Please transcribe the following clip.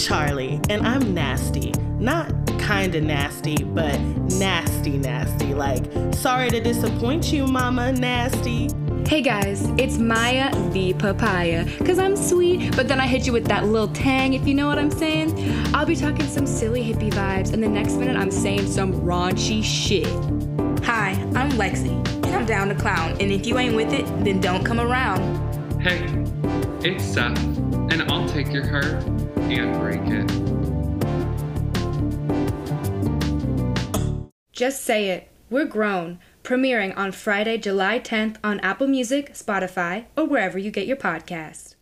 Charlee, and I'm nasty. Not kinda nasty, but nasty, nasty. Like, sorry to disappoint you, Mama Nasty. Hey guys, it's Maya the Papaya. Cause I'm sweet, but then I hit you with that little tang, if you know what I'm saying. I'll be talking some silly hippie vibes, and the next minute I'm saying some raunchy shit. Hi, I'm Llexxi, and I'm down to clown, and if you ain't with it, then don't come around. Hey, it's Seph, and I'll take your heart and break it. Just say it. We're grown. Premiering on Friday, July 10th on Apple Music, Spotify, or wherever you get your podcasts.